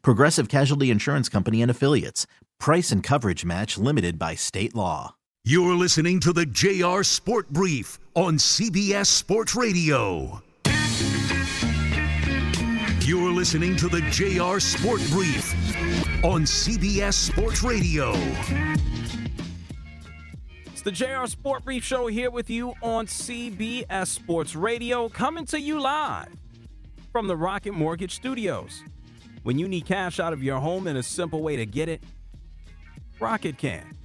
Progressive Casualty Insurance Company and Affiliates. Price and coverage match limited by state law. You're listening to the JR Sport Brief on CBS Sports Radio. You're listening to the JR Sport Brief on CBS Sports Radio. It's the JR Sport Brief Show here with you on CBS Sports Radio, coming to you live from the Rocket Mortgage Studios. When you need cash out of your home and a simple way to get it, Rocket can.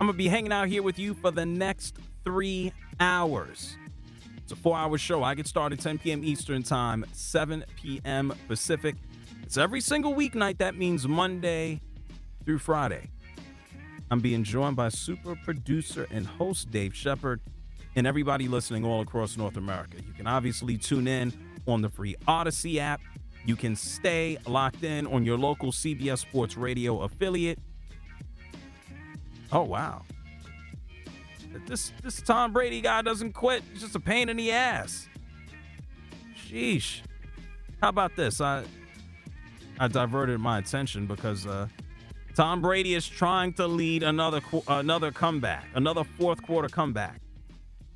I'm going to be hanging out here with you for the next three hours. It's a four hour show. I get started 10 p.m. Eastern Time, 7 p.m. Pacific. It's every single weeknight. That means Monday through Friday. I'm being joined by super producer and host Dave Shepard and everybody listening all across North America. You can obviously tune in on the free Audacy app. You can stay locked in on your local CBS Sports Radio affiliate. Oh, wow. This this Tom Brady guy doesn't quit. He's just a pain in the ass. Sheesh. How about this? I I diverted my attention because uh, Tom Brady is trying to lead another another comeback, another fourth quarter comeback.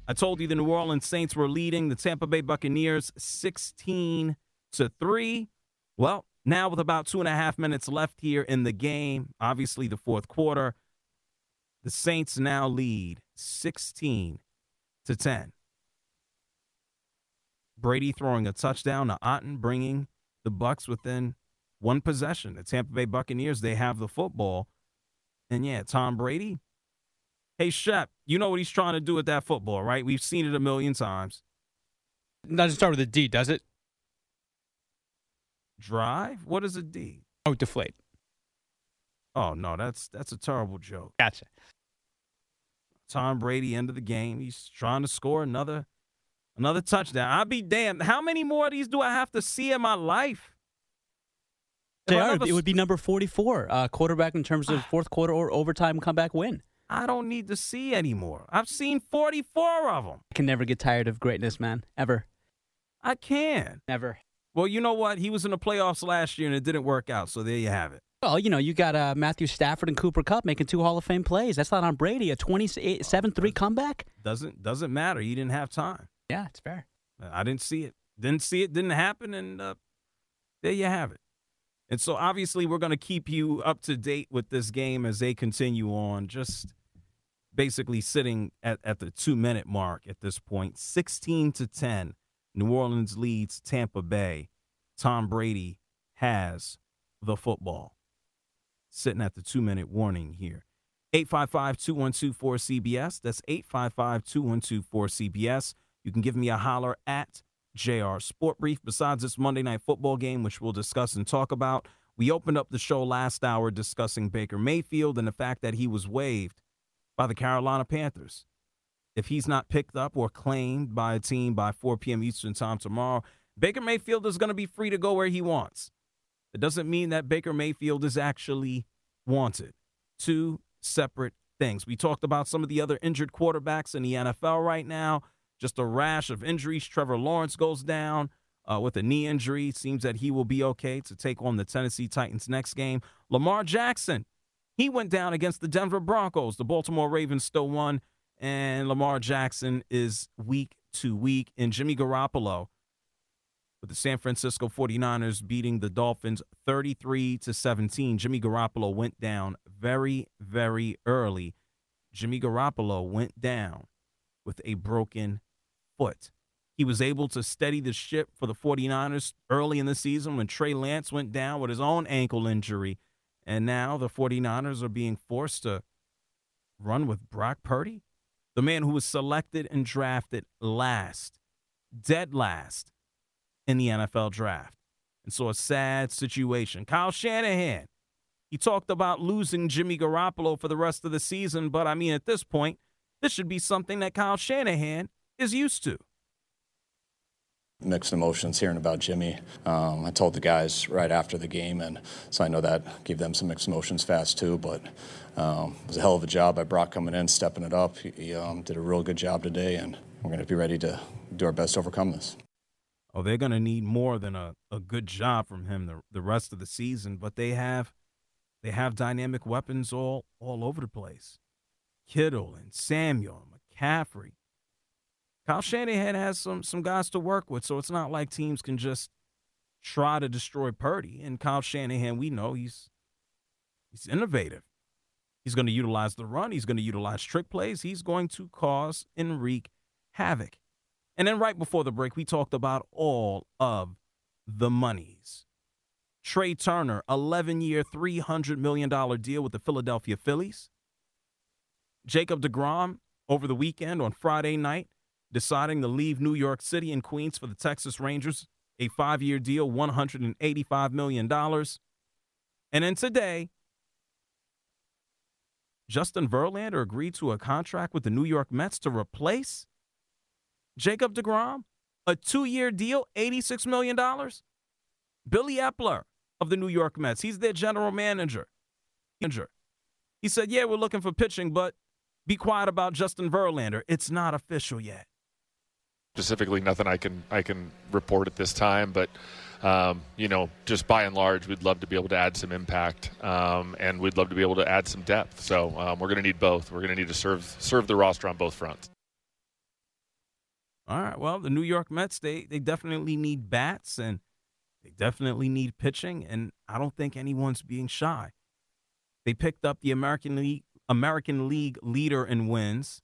I told you the New Orleans Saints were leading the Tampa Bay Buccaneers 16 to 3. Well, now with about two and a half minutes left here in the game, obviously the fourth quarter, the Saints now lead 16 to 10. Brady throwing a touchdown to Otton, bringing the Bucs within one possession. The Tampa Bay Buccaneers, they have the football. And yeah, Tom Brady. Hey, Shep, you know what he's trying to do with that football, right? We've seen it a million times. Doesn't start with a D, does it? Drive? What is a D? Oh, deflate. Oh no, that's that's a terrible joke. Gotcha. Tom Brady end of the game. He's trying to score another another touchdown. I'll be damned. How many more of these do I have to see in my life? They are. It would be number 44, uh, quarterback in terms of fourth quarter or overtime comeback win. I don't need to see anymore. I've seen 44 of them. I can never get tired of greatness, man. Ever. I can. Never. Well, you know what? He was in the playoffs last year and it didn't work out. So there you have it. Well, you know, you got uh, Matthew Stafford and Cooper Kupp making two Hall of Fame plays. That's not on Brady. A 27-3 comeback. Doesn't doesn't matter. He didn't have time. Yeah, it's fair. I didn't see it. Didn't see it. Didn't happen. And uh, there you have it. And so obviously we're going to keep you up to date with this game as they continue on. Just basically sitting at, at the two minute mark at this point, 16 to 10. New Orleans leads Tampa Bay. Tom Brady has the football sitting at the two minute warning here. 855 212 4CBS. That's 855 212 4CBS. You can give me a holler at JR Sport Brief. Besides this Monday night football game, which we'll discuss and talk about, we opened up the show last hour discussing Baker Mayfield and the fact that he was waived by the Carolina Panthers. If he's not picked up or claimed by a team by 4 p.m. Eastern Time tomorrow, Baker Mayfield is going to be free to go where he wants. It doesn't mean that Baker Mayfield is actually wanted. Two separate things. We talked about some of the other injured quarterbacks in the NFL right now. Just a rash of injuries. Trevor Lawrence goes down uh, with a knee injury. Seems that he will be okay to take on the Tennessee Titans next game. Lamar Jackson, he went down against the Denver Broncos. The Baltimore Ravens still won, and Lamar Jackson is week to week. And Jimmy Garoppolo with the San Francisco 49ers beating the Dolphins 33 to 17. Jimmy Garoppolo went down very, very early, Jimmy Garoppolo went down with a broken foot. He was able to steady the ship for the 49ers early in the season when Trey Lance went down with his own ankle injury. And now the 49ers are being forced to run with Brock Purdy, the man who was selected and drafted last, dead last in the NFL draft. And so a sad situation. Kyle Shanahan, he talked about losing Jimmy Garoppolo for the rest of the season, but I mean, at this point, this should be something that Kyle Shanahan is used to mixed emotions hearing about Jimmy. Um, I told the guys right after the game, and so I know that gave them some mixed emotions fast too. But um, it was a hell of a job by Brock coming in, stepping it up. He, he um, did a real good job today, and we're going to be ready to do our best to overcome this. Oh, they're going to need more than a, a good job from him the, the rest of the season, but they have they have dynamic weapons all all over the place. Kittle and Samuel McCaffrey Kyle Shanahan has some some guys to work with, so it's not like teams can just try to destroy Purdy. And Kyle Shanahan, we know he's he's innovative. He's going to utilize the run. He's going to utilize trick plays. He's going to cause and wreak havoc. And then right before the break, we talked about all of the monies. Trea Turner, 11 year, $300 million deal with the Philadelphia Phillies. Jacob DeGrom over the weekend on Friday night deciding to leave New York City and Queens for the Texas Rangers, a five year deal, $185 million. And then today, Justin Verlander agreed to a contract with the New York Mets to replace Jacob DeGrom, a two year deal, $86 million. Billy Eppler of the New York Mets, he's their general manager. He said, Yeah, we're looking for pitching, but be quiet about Justin Verlander. It's not official yet specifically nothing I can I can report at this time, but um, you know, just by and large, we'd love to be able to add some impact, um, and we'd love to be able to add some depth. So um, we're going to need both. We're going to need to serve serve the roster on both fronts. All right. Well, the New York Mets they they definitely need bats and they definitely need pitching, and I don't think anyone's being shy. They picked up the American League American League leader in wins,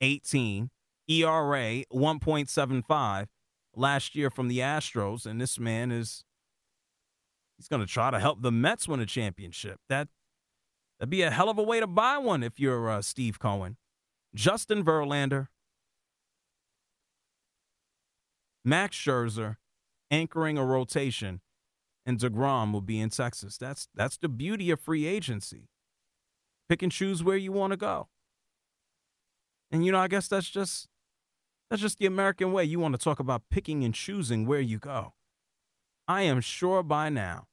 18. ERA 1.75 last year from the Astros, and this man is he's going to try to help the Mets win a championship. That that'd be a hell of a way to buy one if you're uh, Steve Cohen. Justin Verlander, Max Scherzer, anchoring a rotation, and Degrom will be in Texas. That's that's the beauty of free agency. Pick and choose where you want to go. And you know, I guess that's just that's just the American way. You want to talk about picking and choosing where you go. I am sure by now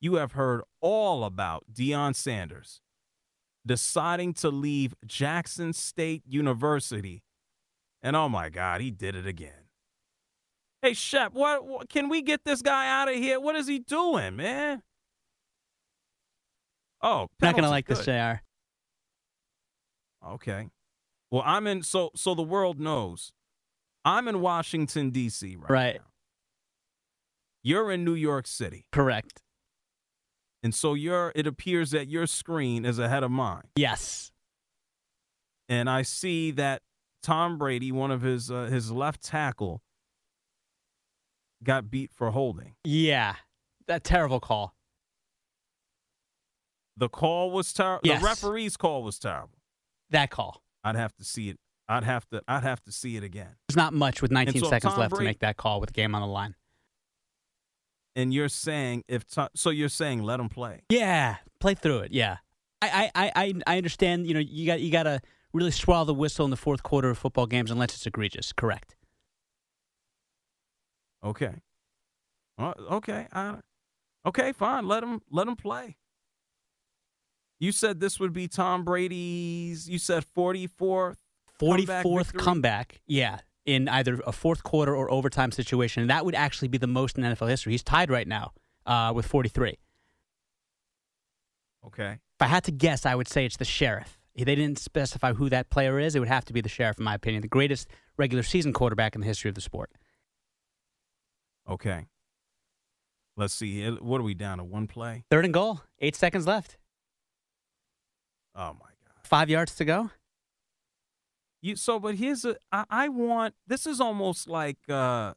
you have heard all about Deion Sanders deciding to leave Jackson State University. And oh my God, he did it again. Hey, Shep, what, what can we get this guy out of here? What is he doing, man? Oh, not gonna like good. this, Jr. Okay. Well, I'm in. So, so the world knows I'm in Washington, D.C. right, right. now. You're in New York City. Correct. And so your it appears that your screen is ahead of mine. Yes. And I see that Tom Brady, one of his uh, his left tackle, got beat for holding. Yeah. That terrible call. The call was terrible. Yes. The referee's call was terrible. That call. I'd have to see it I'd have to I'd have to see it again. There's not much with 19 so seconds Tom left Brady, to make that call with game on the line. And you're saying if Tom, so you're saying let him play. Yeah, play through it. Yeah, I I I I understand. You know, you got you got to really swallow the whistle in the fourth quarter of football games unless it's egregious. Correct. Okay. Okay. Uh, okay. Fine. Let him let him play. You said this would be Tom Brady's. You said 44th 44th comeback, yeah, in either a fourth quarter or overtime situation. And that would actually be the most in NFL history. He's tied right now uh, with 43. Okay. If I had to guess, I would say it's the Sheriff. They didn't specify who that player is. It would have to be the Sheriff, in my opinion, the greatest regular season quarterback in the history of the sport. Okay. Let's see. What are we down to? One play? Third and goal. Eight seconds left. Oh my God. Five yards to go. You so, but here's a. I, I want. This is almost like uh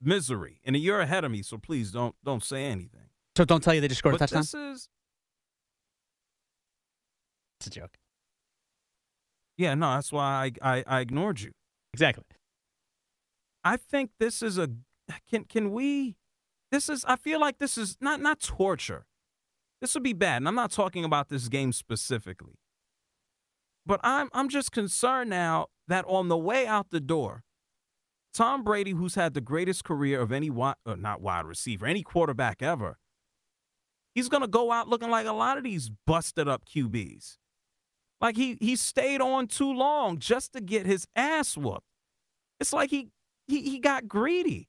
misery, and you're ahead of me, so please don't don't say anything. So don't tell you they just scored but a touchdown. this is It's a joke. yeah. No, that's why I I, I ignored you. Exactly. I think this is a can can we this is I feel like this is not not torture. This would be bad. And I'm not talking about this game specifically. But I'm I'm just concerned now that on the way out the door, Tom Brady, who's had the greatest career of any wide, uh, not wide receiver, any quarterback ever, he's gonna go out looking like a lot of these busted up QBs. Like he he stayed on too long just to get his ass whooped. It's like he he he got greedy.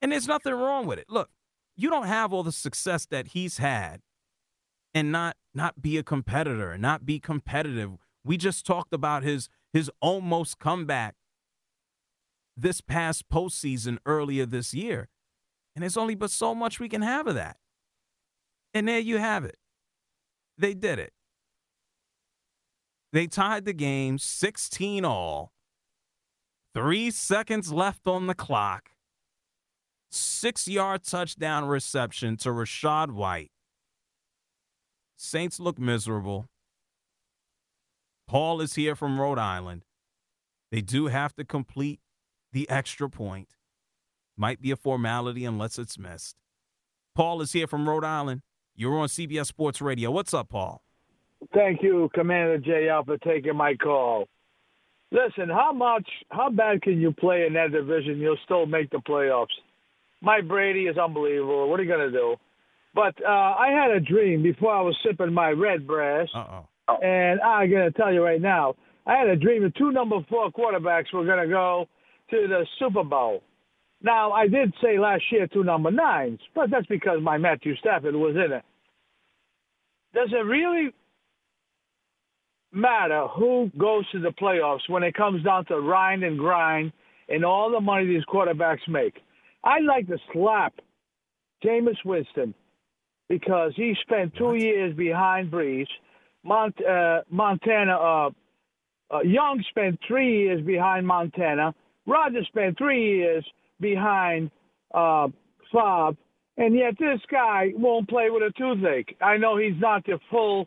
And there's nothing wrong with it. Look, you don't have all the success that he's had and not not be a competitor and not be competitive. We just talked about his his almost comeback this past postseason earlier this year. And there's only but so much we can have of that. And there you have it. They did it. They tied the game 16 all. Three seconds left on the clock. Six yard touchdown reception to Rachaad White. Saints look miserable. Paul is here from Rhode Island. They do have to complete the extra point. Might be a formality unless it's missed. Paul is here from Rhode Island. You're on CBS Sports Radio. What's up, Paul? Thank you, Commander JL, for taking my call. Listen, how much, how bad can you play in that division? You'll still make the playoffs. My Brady is unbelievable. What are you going to do? But uh, I had a dream before I was sipping my red brass, Uh oh. and I'm going to tell you right now, I had a dream that two number four quarterbacks were going to go to the Super Bowl. Now, I did say last year two number nines, but that's because my Matthew Stafford was in it. Does it really matter who goes to the playoffs when it comes down to rind and grind and all the money these quarterbacks make? I'd like to slap Jameis Winston because he spent two years behind Brees. Mont, uh, Montana, uh, uh, Young spent three years behind Montana. Rodgers spent three years behind uh, Favre. And yet this guy won't play with a toothache. I know he's not the full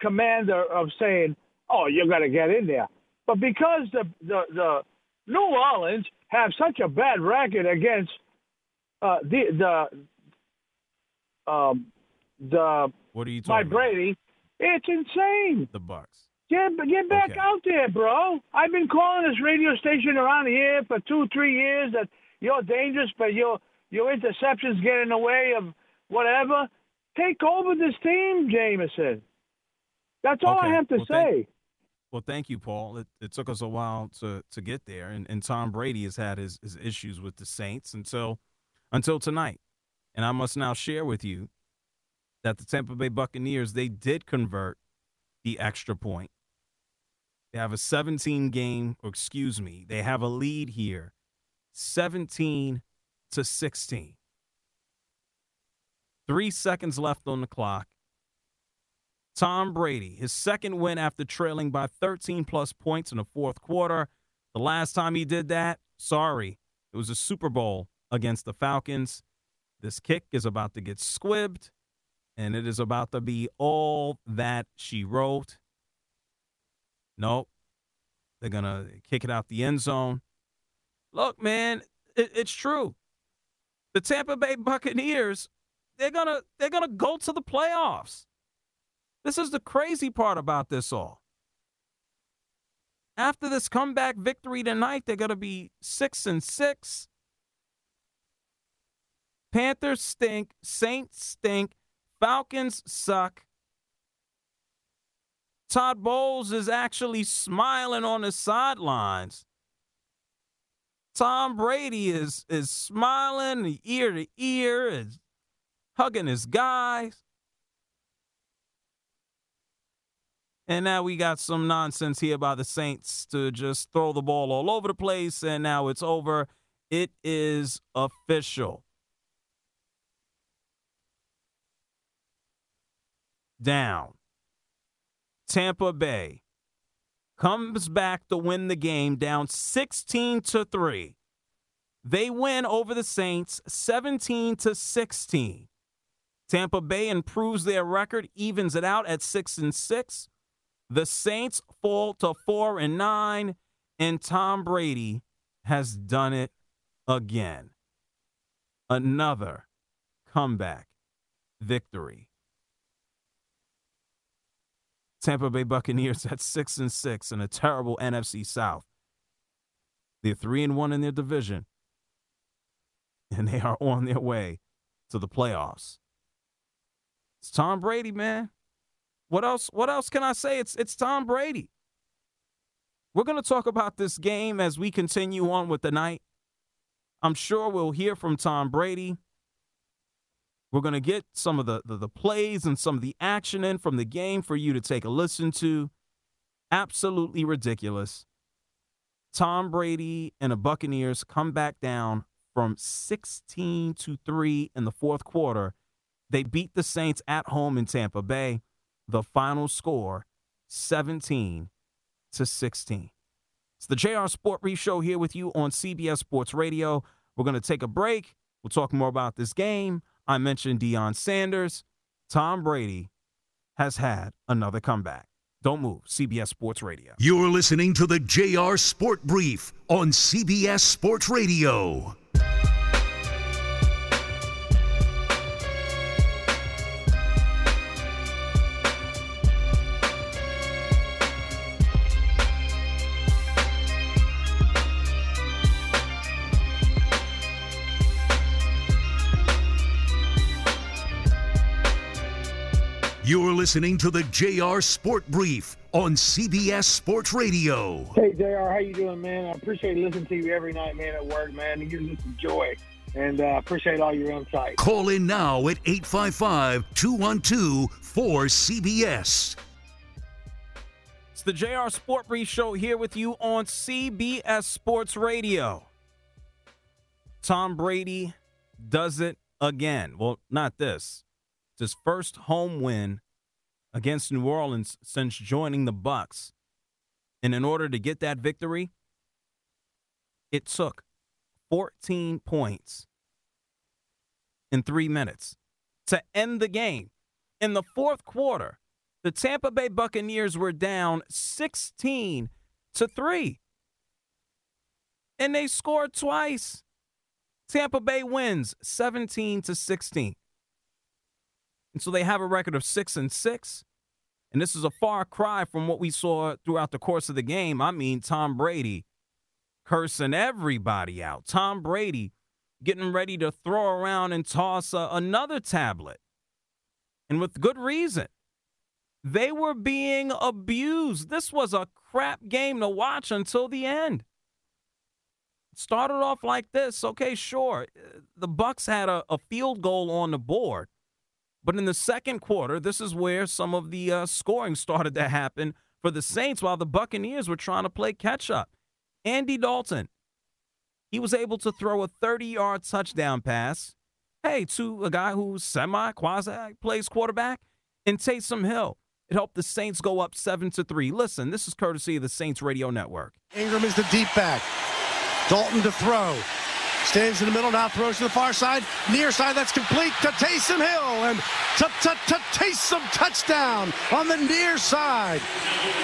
commander of saying, "Oh, you got to get in there," but because the the, the New Orleans have such a bad record against uh, the the um, the What are you talking about? Brady, it's insane. The Bucs. Get get back Okay. out there, bro. I've been calling this radio station around here for two, three years that you're dangerous, but your your interceptions get in the way of whatever. Take over this team, Jameson. That's all I have to Well, thank- say. Well, thank you, Paul. It, it took us a while to to get there, and, and Tom Brady has had his, his issues with the Saints until until tonight. And I must now share with you that the Tampa Bay Buccaneers they did convert the extra point. They have a 17 game, or excuse me, they have a lead here, 17 to 16. Three seconds left on the clock. Tom Brady, his second win after trailing by 13 plus points in the fourth quarter. The last time he did that, sorry, it was a Super Bowl against the Falcons. This kick is about to get squibbed, and it is about to be all that she wrote. Nope. They're going to kick it out the end zone. Look, man, it, it's true. The Tampa Bay Buccaneers, they're going to they're going to go to the playoffs. This is the crazy part about this all. After this comeback victory tonight, they're going to be 6 and 6. Panthers stink, Saints stink, Falcons suck. Todd Bowles is actually smiling on the sidelines. Tom Brady is is smiling ear to ear, is hugging his guys. And now we got some nonsense here by the Saints to just throw the ball all over the place, and now it's over. It is official. Down Tampa Bay comes back to win the game down 16 to 3. They win over the Saints 17 to 16. Tampa Bay improves their record, evens it out at 6 and 6. The Saints fall to 4 and 9 and Tom Brady has done it again. Another comeback victory. Tampa Bay Buccaneers at 6 and 6 in a terrible NFC South. They're 3 and 1 in their division and they are on their way to the playoffs. It's Tom Brady, man. What else what else can I say? It's it's Tom Brady. We're going to talk about this game as we continue on with the night. I'm sure we'll hear from Tom Brady. We're going to get some of the, the, the, plays and some of the action in from the game for you to take a listen to. Absolutely ridiculous. Tom Brady and the Buccaneers come back down from 16 to 3 in the fourth quarter. They beat the Saints at home in Tampa Bay. The final score 17 to 16. It's the JR Sport Brief Show here with you on CBS Sports Radio. We're going to take a break. We'll talk more about this game. I mentioned Deion Sanders. Tom Brady has had another comeback. Don't move. CBS Sports Radio. You're listening to the JR Sport Brief on CBS Sports Radio. You're listening to the JR Sport Brief on CBS Sports Radio. Hey JR, how you doing, man? I appreciate listening to you every night, man, at work, man. It gives us some joy. And uh, appreciate all your insight. Call in now at 855-212-4CBS. It's the JR Sport Brief Show here with you on CBS Sports Radio. Tom Brady does it again. Well, not this his first home win against New Orleans since joining the Bucs. And in order to get that victory, it took 14 points in 3 minutes to end the game. In the fourth quarter, the Tampa Bay Buccaneers were down 16 to 3. And they scored twice. Tampa Bay wins 17 to 16. And so they have a record of six and six. And this is a far cry from what we saw throughout the course of the game. I mean, Tom Brady cursing everybody out. Tom Brady getting ready to throw around and toss a, another tablet. And with good reason. They were being abused. This was a crap game to watch until the end. started off like this. Okay, sure. The Bucs had a, a field goal on the board but in the second quarter, this is where some of the uh, scoring started to happen for the Saints while the Buccaneers were trying to play catch up. Andy Dalton, he was able to throw a 30 yard touchdown pass, hey, to a guy who semi quasi plays quarterback, and Taysom Hill. It helped the Saints go up 7 to 3. Listen, this is courtesy of the Saints Radio Network. Ingram is the deep back. Dalton to throw. Stands in the middle, now throws to the far side. Near side, that's complete to Taysom Hill. And Taysom touchdown on the near side.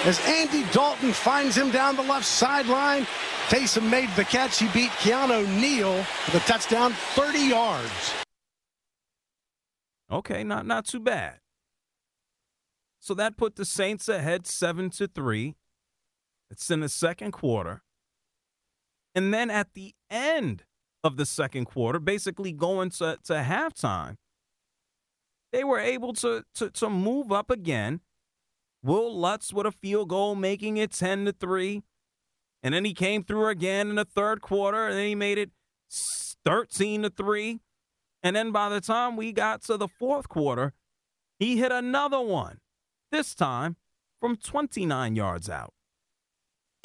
As Andy Dalton finds him down the left sideline. Taysom made the catch. He beat Keanu Neal with a touchdown, 30 yards. Okay, not not too bad. So that put the Saints ahead seven to three. It's in the second quarter. And then at the end of the second quarter, basically going to, to halftime, they were able to, to, to move up again. Wil Lutz with a field goal, making it 10 to 3. And then he came through again in the third quarter, and then he made it 13 to 3. And then by the time we got to the fourth quarter, he hit another one, this time from 29 yards out.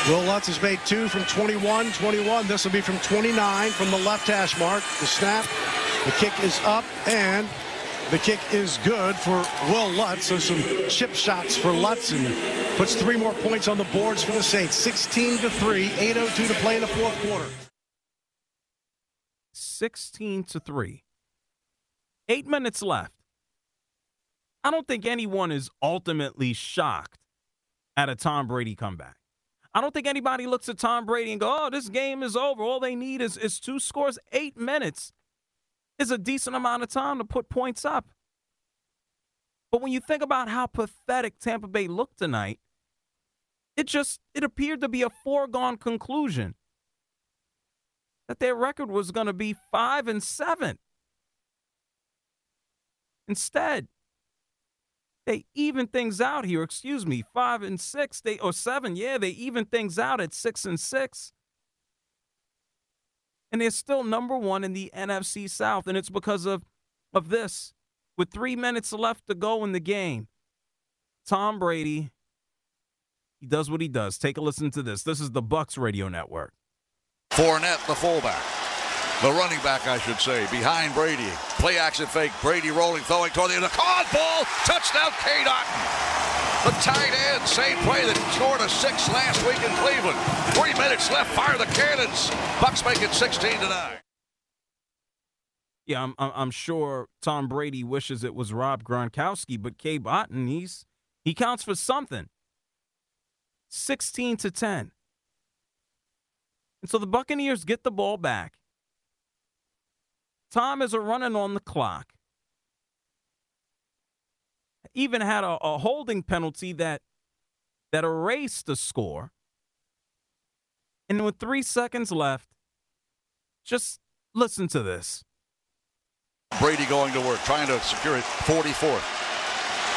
Wil Lutz has made two from 21, 21. This will be from 29 from the left hash mark. The snap, the kick is up, and The kick is good for Wil Lutz. So some chip shots for Lutz and puts three more points on the boards for the Saints. 16 to 3, 8.02 to play in the fourth quarter. 16 to 3. Eight minutes left. I don't think anyone is ultimately shocked at a Tom Brady comeback. I don't think anybody looks at Tom Brady and go, oh, this game is over. All they need is, is two scores. Eight minutes is a decent amount of time to put points up. But when you think about how pathetic Tampa Bay looked tonight, it just it appeared to be a foregone conclusion that their record was going to be 5 and 7. Instead, they even things out here, excuse me, 5 and 6, they or 7, yeah, they even things out at 6 and 6 and they're still number one in the NFC South. And it's because of, of this. With three minutes left to go in the game, Tom Brady, he does what he does. Take a listen to this. This is the Bucs Radio Network. Fournette, the fullback. The running back, I should say, behind Brady. Play action fake. Brady rolling, throwing toward the end. Caught ball. Touchdown, Otton. The tight end, same play that scored a six last week in Cleveland. Three minutes left. Fire the cannons. Bucs make it 16 to nine. Yeah, I'm, I'm sure Tom Brady wishes it was Rob Gronkowski, but Cade Otton, he's he counts for something. 16 to 10. And so the Buccaneers get the ball back. Tom is a running on the clock even had a, a holding penalty that that erased the score. And with three seconds left, just listen to this. Brady going to work, trying to secure it 44th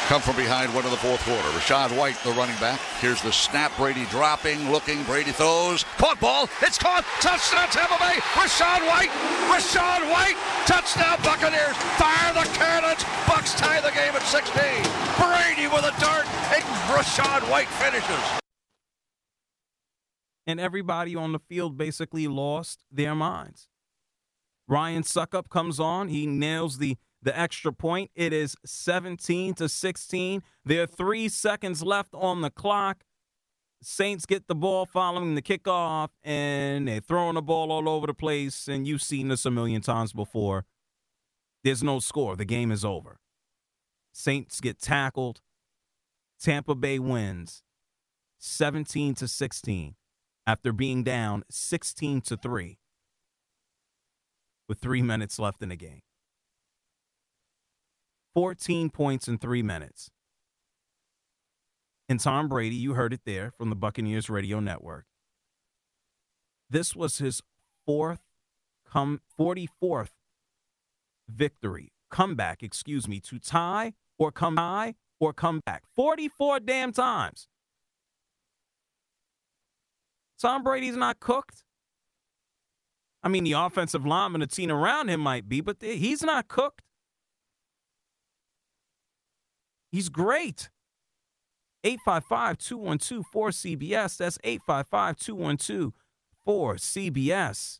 come from behind one in the fourth quarter. Rachaad White, the running back. Here's the snap. Brady dropping, looking. Brady throws. Caught ball. It's caught. Touchdown Tampa Bay. Rachaad White. Rachaad White. Touchdown Buccaneers. Fire the cannons. Bucs tie the game at 16. Brady with a dart. And Rachaad White finishes. And everybody on the field basically lost their minds. Ryan Succop comes on. He nails the the extra point. It is 17 to 16. There are three seconds left on the clock. Saints get the ball following the kickoff, and they're throwing the ball all over the place. And you've seen this a million times before. There's no score. The game is over. Saints get tackled. Tampa Bay wins 17 to 16 after being down 16 to 3 with three minutes left in the game. 14 points in three minutes. And Tom Brady, you heard it there from the Buccaneers Radio Network. This was his fourth, come 44th victory, comeback, excuse me, to tie or come tie or come back. 44 damn times. Tom Brady's not cooked. I mean, the offensive lineman, the team around him might be, but he's not cooked. He's great. 855 212 4CBS. That's 855 212 4CBS.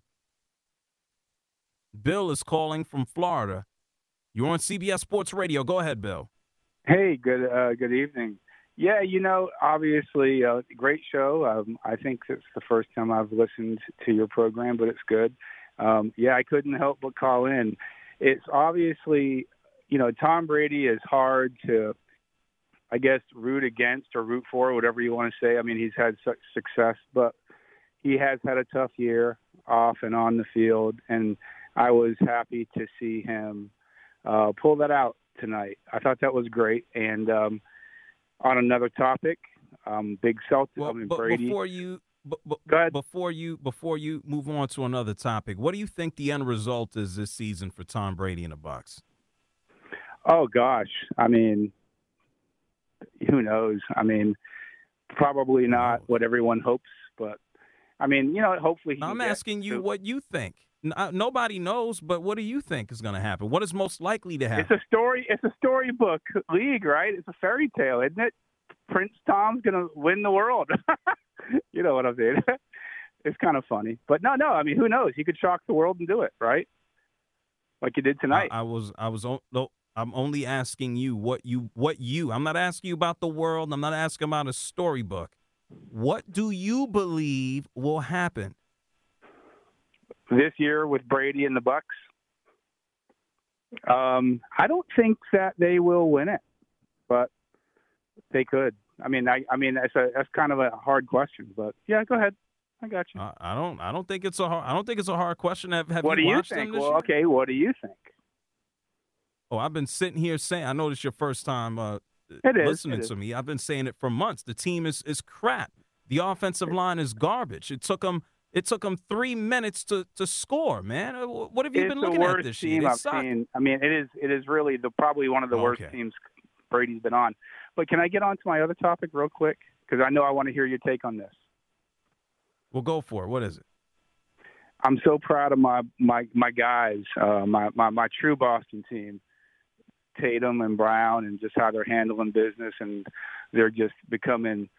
Bill is calling from Florida. You're on CBS Sports Radio. Go ahead, Bill. Hey, good uh, good evening. Yeah, you know, obviously, uh, great show. Um, I think it's the first time I've listened to your program, but it's good. Um, yeah, I couldn't help but call in. It's obviously, you know, Tom Brady is hard to I guess, root against or root for, whatever you want to say. I mean, he's had such success, but he has had a tough year off and on the field, and I was happy to see him uh, pull that out tonight. I thought that was great. And um, on another topic, um, big Celtics. Well, I mean, but Brady. before you. B- b- Go ahead. Before you before you move on to another topic, what do you think the end result is this season for Tom Brady in the Bucs? Oh gosh, I mean, who knows? I mean, probably not what everyone hopes, but I mean, you know, hopefully. I'm asking you to, what you think. Uh, nobody knows, but what do you think is going to happen? What is most likely to happen? It's a story. It's a storybook league, right? It's a fairy tale, isn't it? Prince Tom's going to win the world. you know what I'm saying? it's kind of funny, but no, no. I mean, who knows? He could shock the world and do it, right? Like he did tonight. I, I was, I was, on no, I'm only asking you what you what you. I'm not asking you about the world. I'm not asking about a storybook. What do you believe will happen this year with Brady and the Bucs? Um, I don't think that they will win it, but they could. I mean, I, I mean, that's a that's kind of a hard question, but yeah, go ahead. I got you. I, I don't. I don't think it's a hard. I don't think it's a hard question. Have, have what you do you think? Well, year? okay. What do you think? Oh, I've been sitting here saying. I know this is your first time uh, is, listening to me. I've been saying it for months. The team is is crap. The offensive line is garbage. It took them. It took them three minutes to, to score, man. Uh, What have you it's been looking at this team year? I've seen. I mean, it is it is really the probably one of the worst teams Brady's been on. But can I get on to my other topic real quick? Because I know I want to hear your take on this. Well, go for it. What is it? I'm so proud of my my my guys, uh, my my my true Boston team, Tatum and Brown, and just how they're handling business, and they're just becoming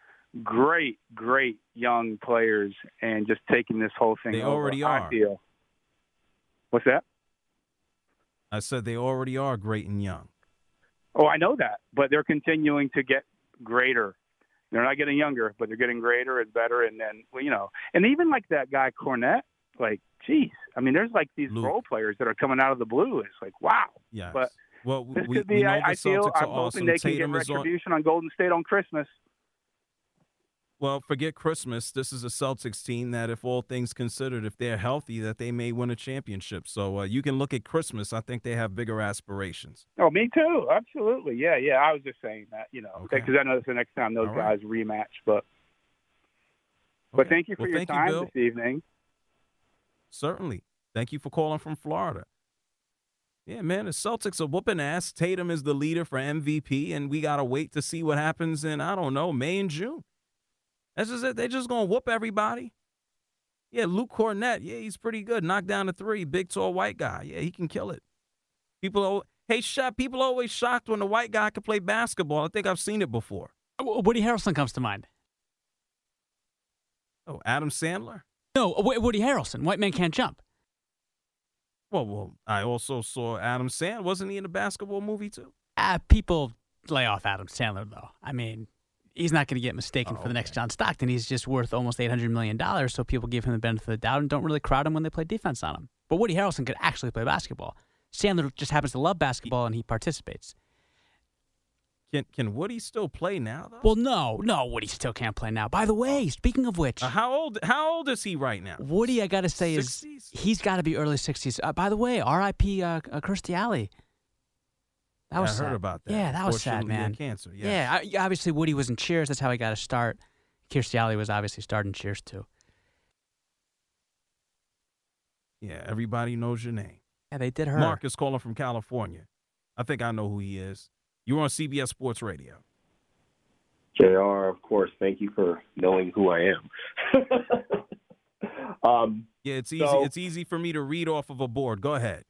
great, great young players, and just taking this whole thing. They over, already I are. feel. What's that? I said they already are great and young. Oh, I know that, but they're continuing to get greater. They're not getting younger, but they're getting greater and better. And then, well, you know, and even like that guy Kornet, like, geez, I mean, there's like these Luke. role players that are coming out of the blue. It's like, wow. Yes. But well, this we, could we know I, the I feel. Celtics I'm are hoping awesome. they can Tatum get is on. retribution on Golden State on Christmas. Well, forget Christmas. This is a Celtics team that, if all things considered, if they're healthy, that they may win a championship. So uh, you can look at Christmas. I think they have bigger aspirations. Oh, me too. Absolutely. Yeah, yeah. I was just saying that, you know, Okay. because I know it's the next time those All right. guys rematch. But but Okay. thank you for Well, your you, time Bill. this evening. Certainly. Thank you for calling from Florida. Yeah, man, the Celtics are whooping ass. Tatum is the leader for MVP, and we gotta wait to see what happens in I don't know May and June. That's just it. They're just gonna whoop everybody. Yeah, Luke Kornet. Yeah, he's pretty good. Knock down a three. Big tall white guy. Yeah, he can kill it. People, hey, shot. People always shocked when the white guy can play basketball. I think I've seen it before. Woody Harrelson comes to mind. Oh, Adam Sandler. No, Woody Harrelson. White man can't jump. Well, well, I also saw Adam Sandler. Wasn't he in a basketball movie too? Uh, people lay off Adam Sandler, though. I mean, he's not going to get mistaken Oh, for the next. John Stockton. He's just worth almost $800 million, so people give him the benefit of the doubt and don't really crowd him when they play defense on him. But Woody Harrelson could actually play basketball. Sandler just happens to love basketball and he participates. Can Can Woody still play now though? Well, no, no, Woody still can't play now. By the way, speaking of which, Uh, how old How old is he right now? Woody, I got to say, is he's got to be early 60s. Uh, by the way, R.I.P. Uh, uh, Kirstie Alley. That Yeah, was I sad. heard about that. Yeah, that was sad, man. cancer, yes. Yeah, I, obviously Woody was in Cheers. That's how he got to start. Kirstie Alley was obviously starting Cheers too. Yeah, everybody knows your name. Yeah, they did her. Mark is calling from California. I think I know who he is. You're on CBS Sports Radio. JR, of course, thank you for knowing who I am. um, Yeah, it's easy. So- it's easy for me to read off of a board. Go ahead.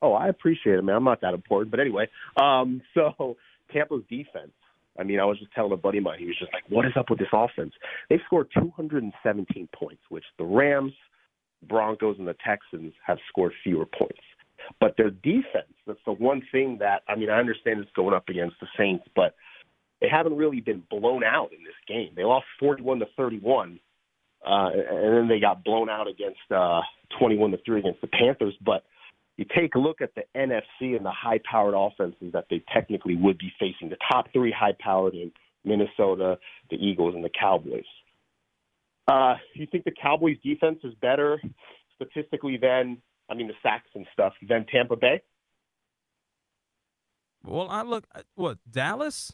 oh, I appreciate it, man. I'm not that important. But anyway, um, so Tampa's defense. I mean, I was just telling a buddy of mine, he was just like, what is up with this offense? They've scored 217 points, which the Rams, Broncos, and the Texans have scored fewer points. But their defense, that's the one thing that, I mean, I understand it's going up against the Saints, but they haven't really been blown out in this game. They lost 41 to 31, uh, and then they got blown out against uh, 21 to 3 against the Panthers. But you take a look at the NFC and the high powered offenses that they technically would be facing. The top three high powered in Minnesota, the Eagles, and the Cowboys. Uh, you think the Cowboys defense is better statistically than, I mean, the sacks and stuff, than Tampa Bay? Well, I look at what Dallas.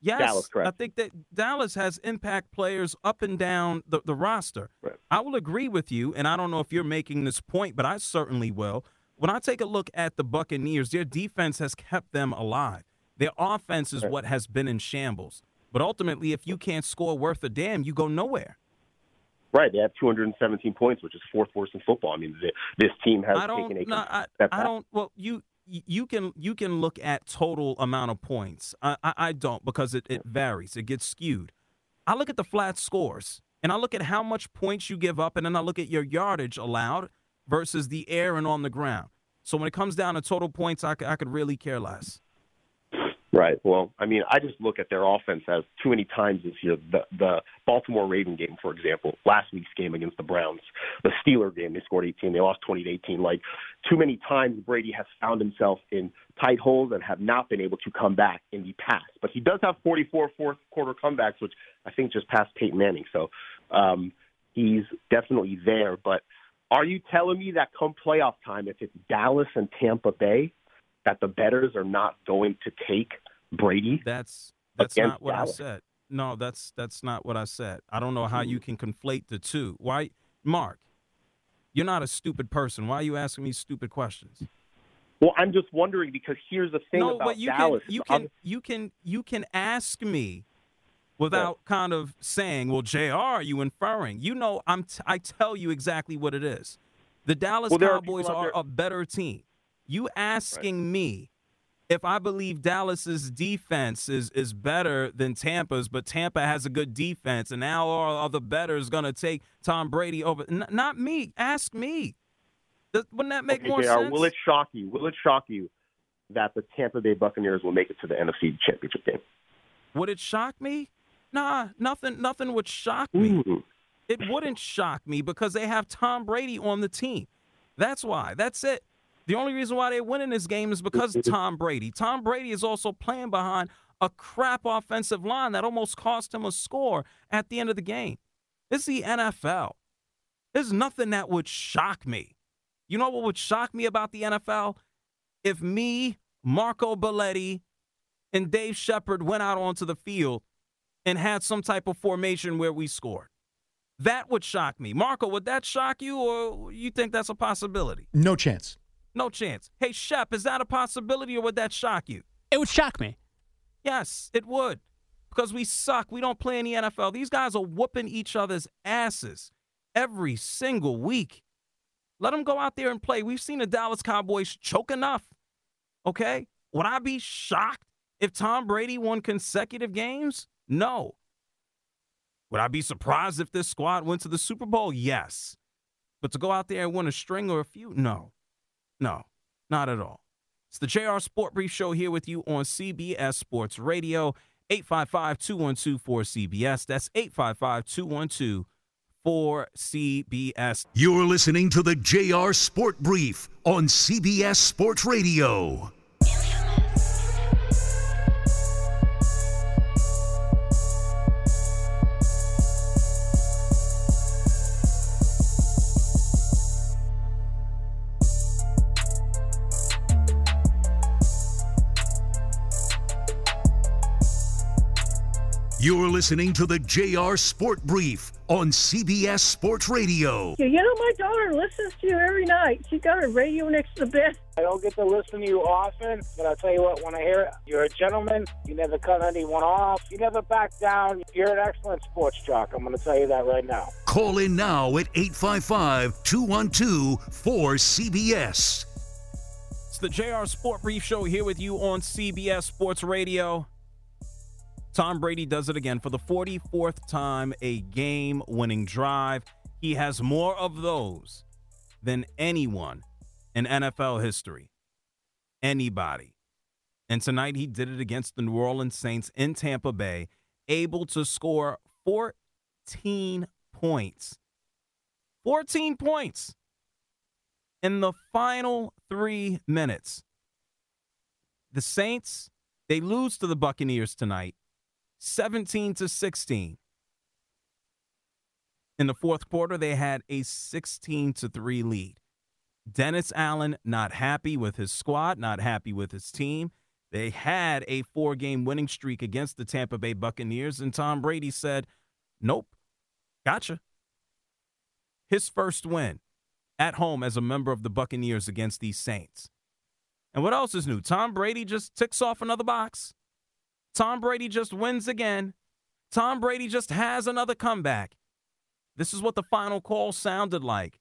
Yes, Dallas, correct. I think that Dallas has impact players up and down the, the roster. Right. I will agree with you, and I don't know if you're making this point, but I certainly will. When I take a look at the Buccaneers, their defense has kept them alive. Their offense is Right. what has been in shambles. But ultimately, if you can't score worth a damn, you go nowhere. Right, they have 217 points, which is fourth worst in football. I mean, th this team has I don't. taken a No, I, I don't. Well, you you can you can look at total amount of points. I I, I don't because it, it varies. It gets skewed. I look at the flat scores and I look at how much points you give up, and then I look at your yardage allowed versus the air and on the ground. So when it comes down to total points, I, I could really care less. Right. Well, I mean, I just look at their offense as too many times this year. The the Baltimore Raven game, for example, last week's game against the Browns, the Steeler game, they scored 18, they lost 20 to 18. Like too many times, Brady has found himself in tight holes and have not been able to come back in the past. But he does have 44 fourth quarter comebacks, which I think just passed Peyton Manning. So um, he's definitely there. But are you telling me that come playoff time, if it's Dallas and Tampa Bay, that the betters are not going to take Brady? That's that's not what Dallas? I said. No, that's that's not what I said. I don't know how mm-hmm. you can conflate the two. Why, Mark? You're not a stupid person. Why are you asking me stupid questions? Well, I'm just wondering because here's the thing no, about but you Dallas. can you I'm- can you can you can ask me without kind of saying, "Well, JR, are you inferring?" You know, I'm t- I tell you exactly what it is. The Dallas Well, there are Cowboys are a better team. You asking me if I believe Dallas's defense is is better than Tampa's, but Tampa has a good defense, and now all the better is going to take Tom Brady over? N- not me. Ask me. Th- Wouldn't that make okay, more JR, sense? Will it shock you? Will it shock you that the Tampa Bay Buccaneers will make it to the NFC Championship game? Would it shock me? Nah, nothing. Nothing would shock me. Ooh. It wouldn't shock me because they have Tom Brady on the team. That's why. That's it. The only reason why they're winning this game is because of Tom Brady. Tom Brady is also playing behind a crap offensive line that almost cost him a score at the end of the game. Is the NFL. There's nothing that would shock me. You know what would shock me about the NFL? If me, Marco Belletti, and Dave Shepard went out onto the field and had some type of formation where we scored. That would shock me. Marco, would that shock you or you think that's a possibility? No chance. No chance. Hey, Shep, is that a possibility or would that shock you? It would shock me. Yes, it would. Because we suck. We don't play in the NFL. These guys are whooping each other's asses every single week. Let them go out there and play. We've seen the Dallas Cowboys choke enough. Okay? Would I be shocked if Tom Brady won consecutive games? No. Would I be surprised if this squad went to the Super Bowl? Yes. But to go out there and win a string or a few? No. No, not at all. It's the JR Sport Brief Show here with you on CBS Sports Radio, 855 212 4CBS. That's 855 212 4CBS. You're listening to the JR Sport Brief on CBS Sports Radio. You're listening to the JR Sport Brief on CBS Sports Radio. You know, my daughter listens to you every night. She got a radio next to the bed. I don't get to listen to you often, but I'll tell you what, when I hear it, you're a gentleman. You never cut anyone off. You never back down. You're an excellent sports jock. I'm going to tell you that right now. Call in now at 855 212 4CBS. It's the JR Sport Brief Show here with you on CBS Sports Radio. Tom Brady does it again for the 44th time, a game winning drive. He has more of those than anyone in NFL history. Anybody. And tonight he did it against the New Orleans Saints in Tampa Bay, able to score 14 points. 14 points in the final three minutes. The Saints, they lose to the Buccaneers tonight, 17 to 16. In the fourth quarter, they had a 16 to 3 lead. Dennis Allen not happy with his squad, not happy with his team. They had a four game winning streak against the Tampa Bay Buccaneers, and Tom Brady said, Nope, gotcha. His first win at home as a member of the Buccaneers against these Saints. And what else is new? Tom Brady just ticks off another box. Tom Brady just wins again. Tom Brady just has another comeback. This is what the final call sounded like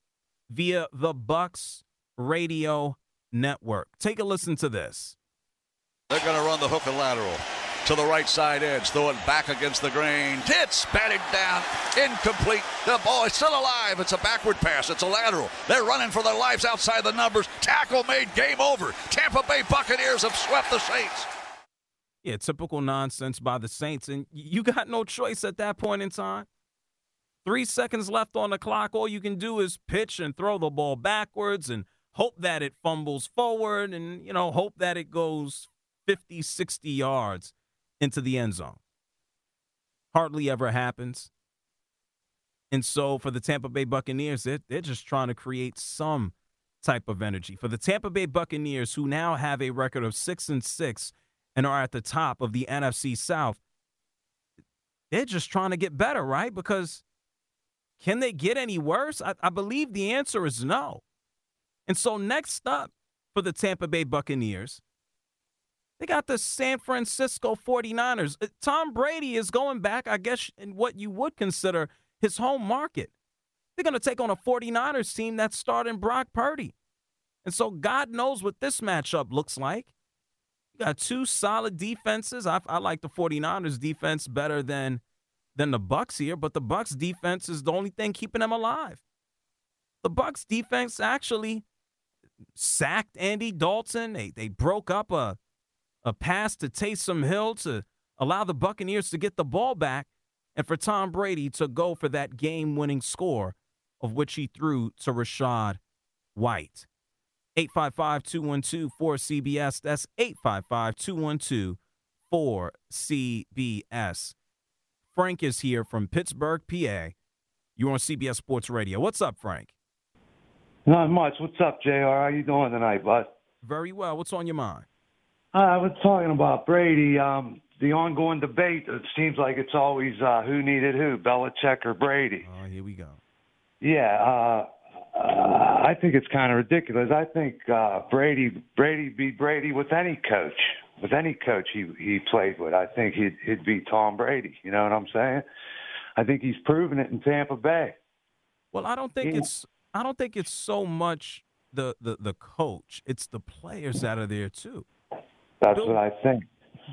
via the Bucs radio network. Take a listen to this. They're going to run the hook and lateral. to the right side edge. Throw it back against the grain. It's batted down. Incomplete. The ball is still alive. It's a backward pass. It's a lateral. They're running for their lives outside the numbers. Tackle made. Game over. Tampa Bay Buccaneers have swept the Saints. Yeah, typical nonsense by the Saints. And you got no choice at that point in time. Three seconds left on the clock. All you can do is pitch and throw the ball backwards and hope that it fumbles forward and, you know, hope that it goes 50, 60 yards into the end zone. Hardly ever happens. And so for the Tampa Bay Buccaneers, they're, they're just trying to create some type of energy. For the Tampa Bay Buccaneers, who now have a record of six and six and are at the top of the NFC South, they're just trying to get better, right? Because can they get any worse? I, I believe the answer is no. And so next up for the Tampa Bay Buccaneers, they got the San Francisco 49ers. Uh, Tom Brady is going back, I guess, in what you would consider his home market. They're going to take on a 49ers team that's starting Brock Purdy. And so God knows what this matchup looks like. Got two solid defenses. I, I like the 49ers defense better than than the Bucs here, but the Bucs defense is the only thing keeping them alive. The Bucs defense actually sacked Andy Dalton. They they broke up a a pass to Taysom Hill to allow the Buccaneers to get the ball back and for Tom Brady to go for that game-winning score of which he threw to Rachaad White. 855-212-4CBS. That's 855-212-4CBS. Frank is here from Pittsburgh, PA. You're on CBS Sports Radio. What's up, Frank? Not much. What's up, JR? How you doing tonight, bud? Very well. What's on your mind? Uh, I was talking about Brady. Um, the ongoing debate. It seems like it's always uh, who needed who, Belichick or Brady. Oh, here we go. Yeah, uh, uh, I think it's kind of ridiculous. I think uh, Brady Brady beat Brady with any coach with any coach he he played with. I think he'd he'd be Tom Brady. You know what I'm saying? I think he's proven it in Tampa Bay. Well, I don't think it's I don't think it's so much the the the coach. It's the players that are there too. That's Bill, what I think.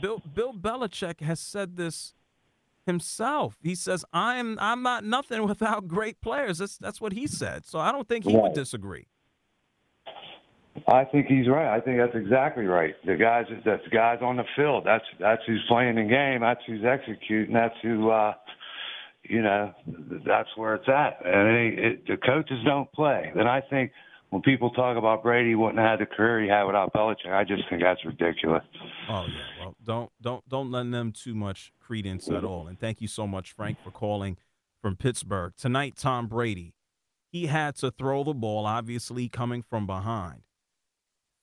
Bill Bill Belichick has said this himself. He says, "I'm I'm not nothing without great players." That's that's what he said. So I don't think he right. would disagree. I think he's right. I think that's exactly right. The guys, that's guys on the field. That's that's who's playing the game. That's who's executing. That's who, uh, you know, that's where it's at. And it, it, the coaches don't play. And I think when people talk about Brady wouldn't have had the career he had without Belichick, I just think that's ridiculous. Oh yeah, well, don't don't don't lend them too much credence at all. And thank you so much, Frank, for calling from Pittsburgh tonight. Tom Brady, he had to throw the ball, obviously coming from behind.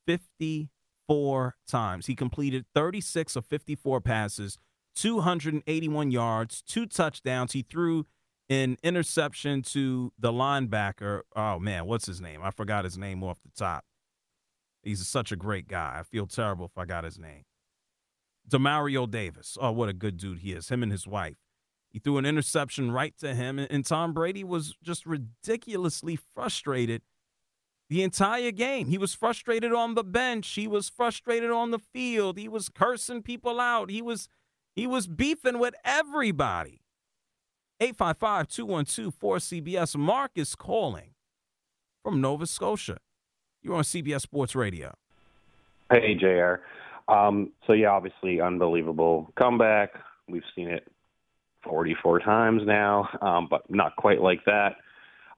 54 times. He completed 36 of 54 passes, 281 yards, two touchdowns. He threw an interception to the linebacker. Oh, man, what's his name? I forgot his name off the top. He's such a great guy. I feel terrible if I got his name. Demario Davis. Oh, what a good dude he is. Him and his wife. He threw an interception right to him, and Tom Brady was just ridiculously frustrated the entire game. He was frustrated on the bench. He was frustrated on the field. He was cursing people out. He was he was beefing with everybody. 855-212-4CBS. Mark is calling from Nova Scotia. You're on CBS Sports Radio. Hey, JR. Um, so, yeah, obviously, unbelievable comeback. We've seen it 44 times now, um, but not quite like that.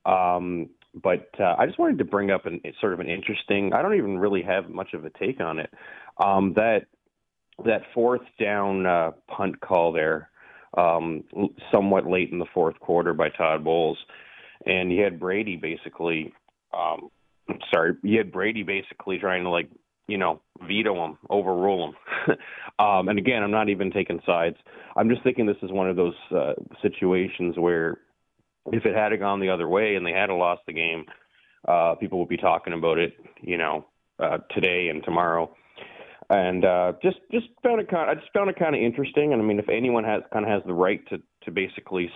Um, but uh, I just wanted to bring up an sort of an interesting. I don't even really have much of a take on it. Um, that that fourth down uh, punt call there, um, somewhat late in the fourth quarter by Todd Bowles, and you had Brady basically. Um, sorry, you had Brady basically trying to like you know veto him, overrule him. um, and again, I'm not even taking sides. I'm just thinking this is one of those uh, situations where if it had gone the other way and they had lost the game, uh, people would be talking about it, you know, uh, today and tomorrow. And uh, just just found it kind. Of, I just found it kind of interesting. And I mean, if anyone has kind of has the right to to basically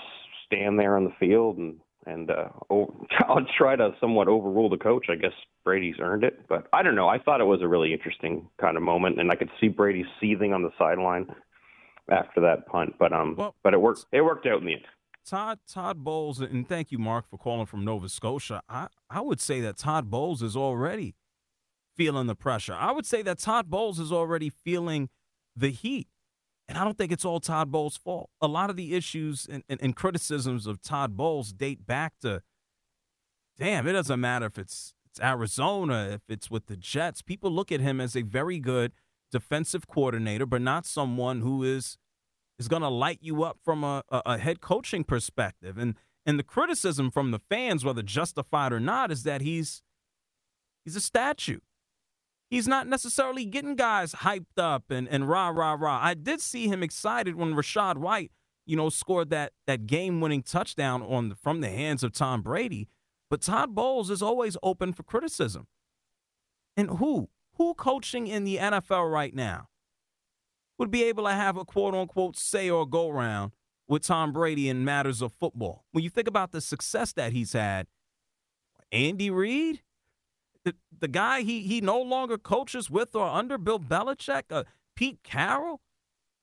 stand there on the field and and uh, oh, I'll try to somewhat overrule the coach. I guess Brady's earned it, but I don't know. I thought it was a really interesting kind of moment, and I could see Brady seething on the sideline. after that punt. But um, well, but it worked. It worked out in the end. Todd Todd Bowles, and thank you, Mark, for calling from Nova Scotia. I, I would say that Todd Bowles is already feeling the pressure. I would say that Todd Bowles is already feeling the heat. And I don't think it's all Todd Bowles' fault. A lot of the issues and, and, and criticisms of Todd Bowles date back to, damn, it doesn't matter if it's it's Arizona, if it's with the Jets. People look at him as a very good defensive coordinator, but not someone who is is going to light you up from a, a, a head coaching perspective. And and the criticism from the fans, whether justified or not, is that he's he's a statue. He's not necessarily getting guys hyped up and, and rah, rah, rah. I did see him excited when Rachaad White, you know, scored that that game winning touchdown on the, from the hands of Tom Brady. But Todd Bowles is always open for criticism. And who? Who coaching in the NFL right now would be able to have a quote unquote say or go round with Tom Brady in matters of football? When you think about the success that he's had, Andy Reid, the, the guy he he no longer coaches with or under Bill Belichick, uh, Pete Carroll.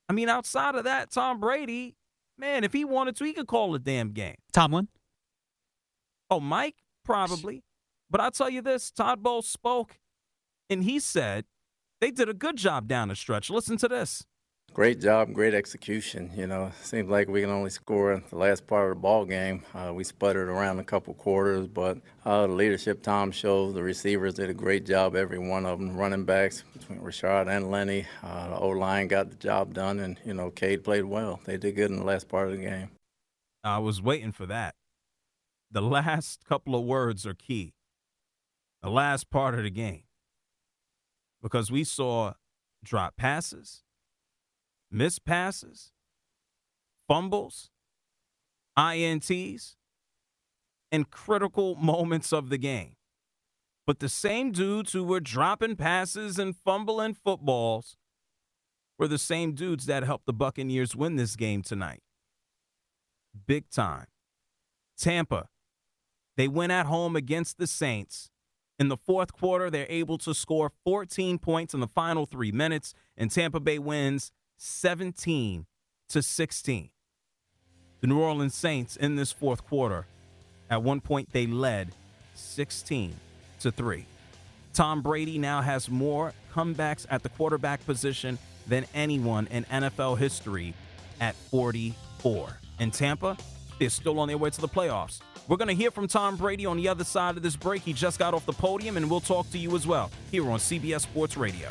I mean, outside of that, Tom Brady, man, if he wanted to, he could call a damn game. Tomlin. Oh, Mike, probably. But I'll tell you this: Todd Bowles spoke, and he said they did a good job down the stretch. Listen to this. Great job, great execution. You know, seems like we can only score in the last part of the ball game. Uh, we sputtered around a couple quarters, but uh, the leadership Tom showed, the receivers did a great job. Every one of them, running backs between Rachaad and Lenny, uh, the O line got the job done, and you know, Cade played well. They did good in the last part of the game. I was waiting for that. The last couple of words are key. The last part of the game, because we saw drop passes missed passes, fumbles, INTs, and critical moments of the game. But the same dudes who were dropping passes and fumbling footballs were the same dudes that helped the Buccaneers win this game tonight. Big time. Tampa, they went at home against the Saints. In the fourth quarter, they're able to score 14 points in the final three minutes, and Tampa Bay wins 17 to 16. The New Orleans Saints in this fourth quarter, at one point they led 16 to 3. Tom Brady now has more comebacks at the quarterback position than anyone in NFL history at 44. And Tampa they're still on their way to the playoffs. We're going to hear from Tom Brady on the other side of this break. He just got off the podium, and we'll talk to you as well here on CBS Sports Radio.